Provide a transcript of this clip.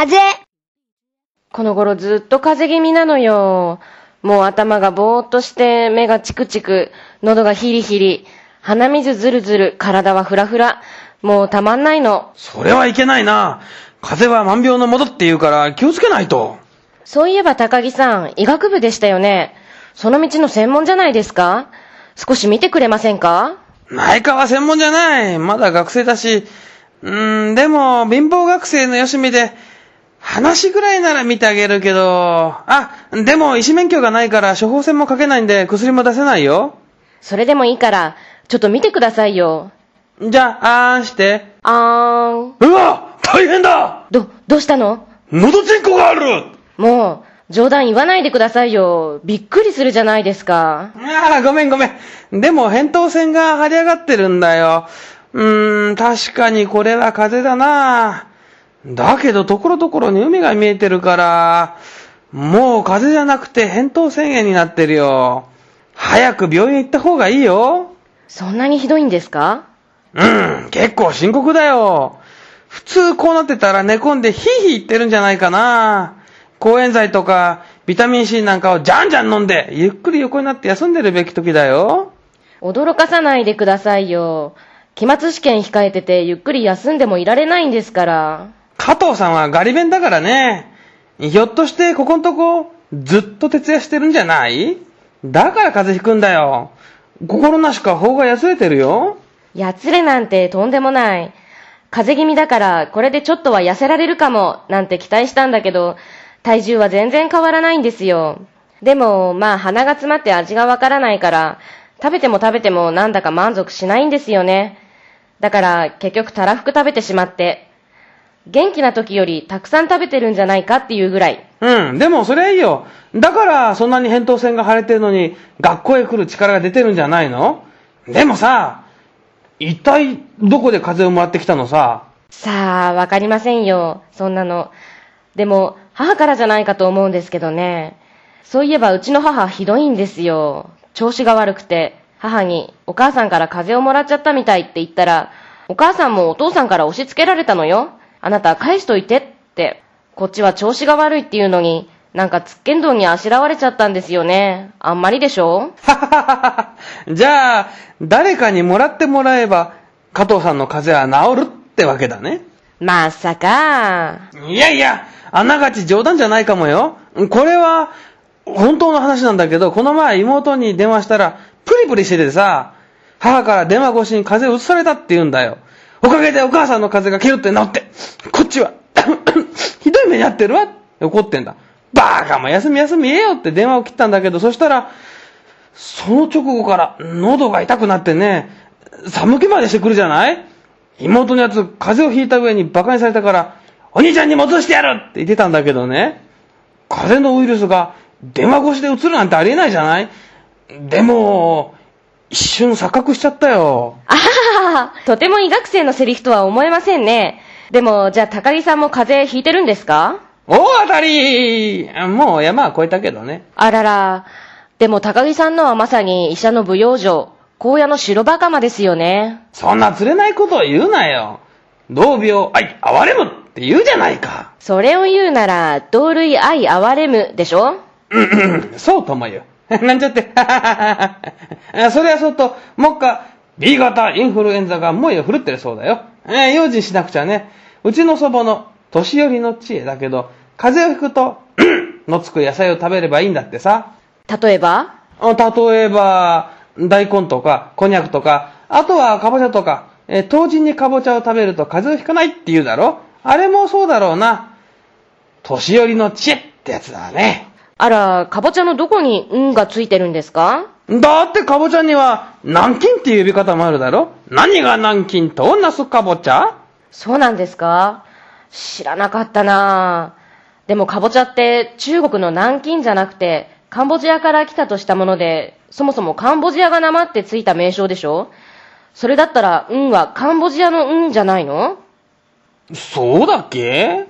風邪この頃ずっと風邪気味なのよ。もう頭がぼーっとして、目がチクチク、喉がヒリヒリ、鼻水ずるずる、体はフラフラ。もうたまんないの。それはいけないな。風邪は万病のもとって言うから気をつけないと。そういえば高木さん、医学部でしたよね。その道の専門じゃないですか少し見てくれませんか？内科は専門じゃない。まだ学生だし。うーん、でも、貧乏学生のよしみで、話ぐらいなら見てあげるけど、あ、でも医師免許がないから処方箋も書けないんで薬も出せないよ。それでもいいから、ちょっと見てくださいよ。じゃあ、あーんして。あーん。うわ大変だど、どうしたの？喉チンコがあるもう、冗談言わないでくださいよ。びっくりするじゃないですか。ああ、ごめんごめん。でも、扁桃腺が張り上がってるんだよ。うーん、確かにこれは風邪だな。だけど、ところどころに海が見えてるから、もう風邪じゃなくて扁桃腺炎になってるよ。早く病院行った方がいいよ。そんなにひどいんですか？うん、結構深刻だよ。普通こうなってたら寝込んでヒーヒー言ってるんじゃないかな。抗炎剤とかビタミン C なんかをじゃんじゃん飲んで、ゆっくり横になって休んでるべき時だよ。驚かさないでくださいよ。期末試験控えててゆっくり休んでもいられないんですから。加藤さんはガリ弁だからね。ひょっとしてここんとこずっと徹夜してるんじゃない？だから風邪ひくんだよ。心なしか法がやつれてるよ。やつれなんてとんでもない。風邪気味だからこれでちょっとは痩せられるかもなんて期待したんだけど、体重は全然変わらないんですよ。でも、まあ鼻が詰まって味がわからないから、食べても食べてもなんだか満足しないんですよね。だから結局たらふく食べてしまって、元気な時よりたくさん食べてるんじゃないかっていうぐらい。うん、でもそれはいいよ。だからそんなに扁桃腺が腫れてるのに学校へ来る力が出てるんじゃないの？でもさ、一体どこで風邪をもらってきたのさ？さあ、わかりませんよ。そんなの。でも、母からじゃないかと思うんですけどね。そういえば、うちの母ひどいんですよ。調子が悪くて、母に、お母さんから風邪をもらっちゃったみたいって言ったら、お母さんもお父さんから押し付けられたのよ。あなた返しといてって。こっちは調子が悪いっていうのに、なんかつっけんどんにあしらわれちゃったんですよね。あんまりでしょ？ははははじゃあ、誰かにもらってもらえば、加藤さんの風邪は治るってわけだね。まさか。いやいや、あながち冗談じゃないかもよ。これは、本当の話なんだけど、この前妹に電話したら、プリプリしててさ、母から電話越しに風邪移されたって言うんだよ。おかげでお母さんの風邪がキュって治って、こっちは、ひどい目に遭ってるわって怒ってんだ。バーカも休み休みええよって電話を切ったんだけど、そしたら、その直後から喉が痛くなってね、寒気までしてくるじゃない？妹のやつ、風邪をひいた上に馬鹿にされたから、お兄ちゃんにも移してやるって言ってたんだけどね。風邪のウイルスが電話越しで移るなんてありえないじゃない？でも、一瞬錯覚しちゃったよ。あはは はとても医学生のセリフとは思えませんね。でも、じゃあ高木さんも風邪ひいてるんですか？大当たりもう山は越えたけどね。あらら。でも高木さんのはまさに医者の舞踊場、荒野の白馬釜ですよね。そんな釣れないことを言うなよ。同病愛哀れむって言うじゃないか。それを言うなら、同類愛哀れむでしょ？うんうん、そうとも言う。なんちゃって。それはそうと、もっか、B 型インフルエンザが猛威を振るってるそうだよ。えー用心しなくちゃね。うちの祖母の年寄りの知恵だけど、風邪をひくと、のつく野菜を食べればいいんだってさ。例えば？あ例えば、大根とか、こんにゃくとか、あとはかぼちゃとか、えー当時にかぼちゃを食べると風邪をひかないって言うだろ？あれもそうだろうな。年寄りの知恵ってやつだね。あら、かぼちゃのどこに運がついてるんですか？だってかぼちゃには、南京っていう呼び方もあるだろ？何が南京とナスかぼちゃそうなんですか？知らなかったな。ぁでもかぼちゃって中国の南京じゃなくてカンボジアから来たとしたもので、そもそもカンボジアがなまってついた名称でしょ？それだったら運はカンボジアの運じゃないの？そうだっけ？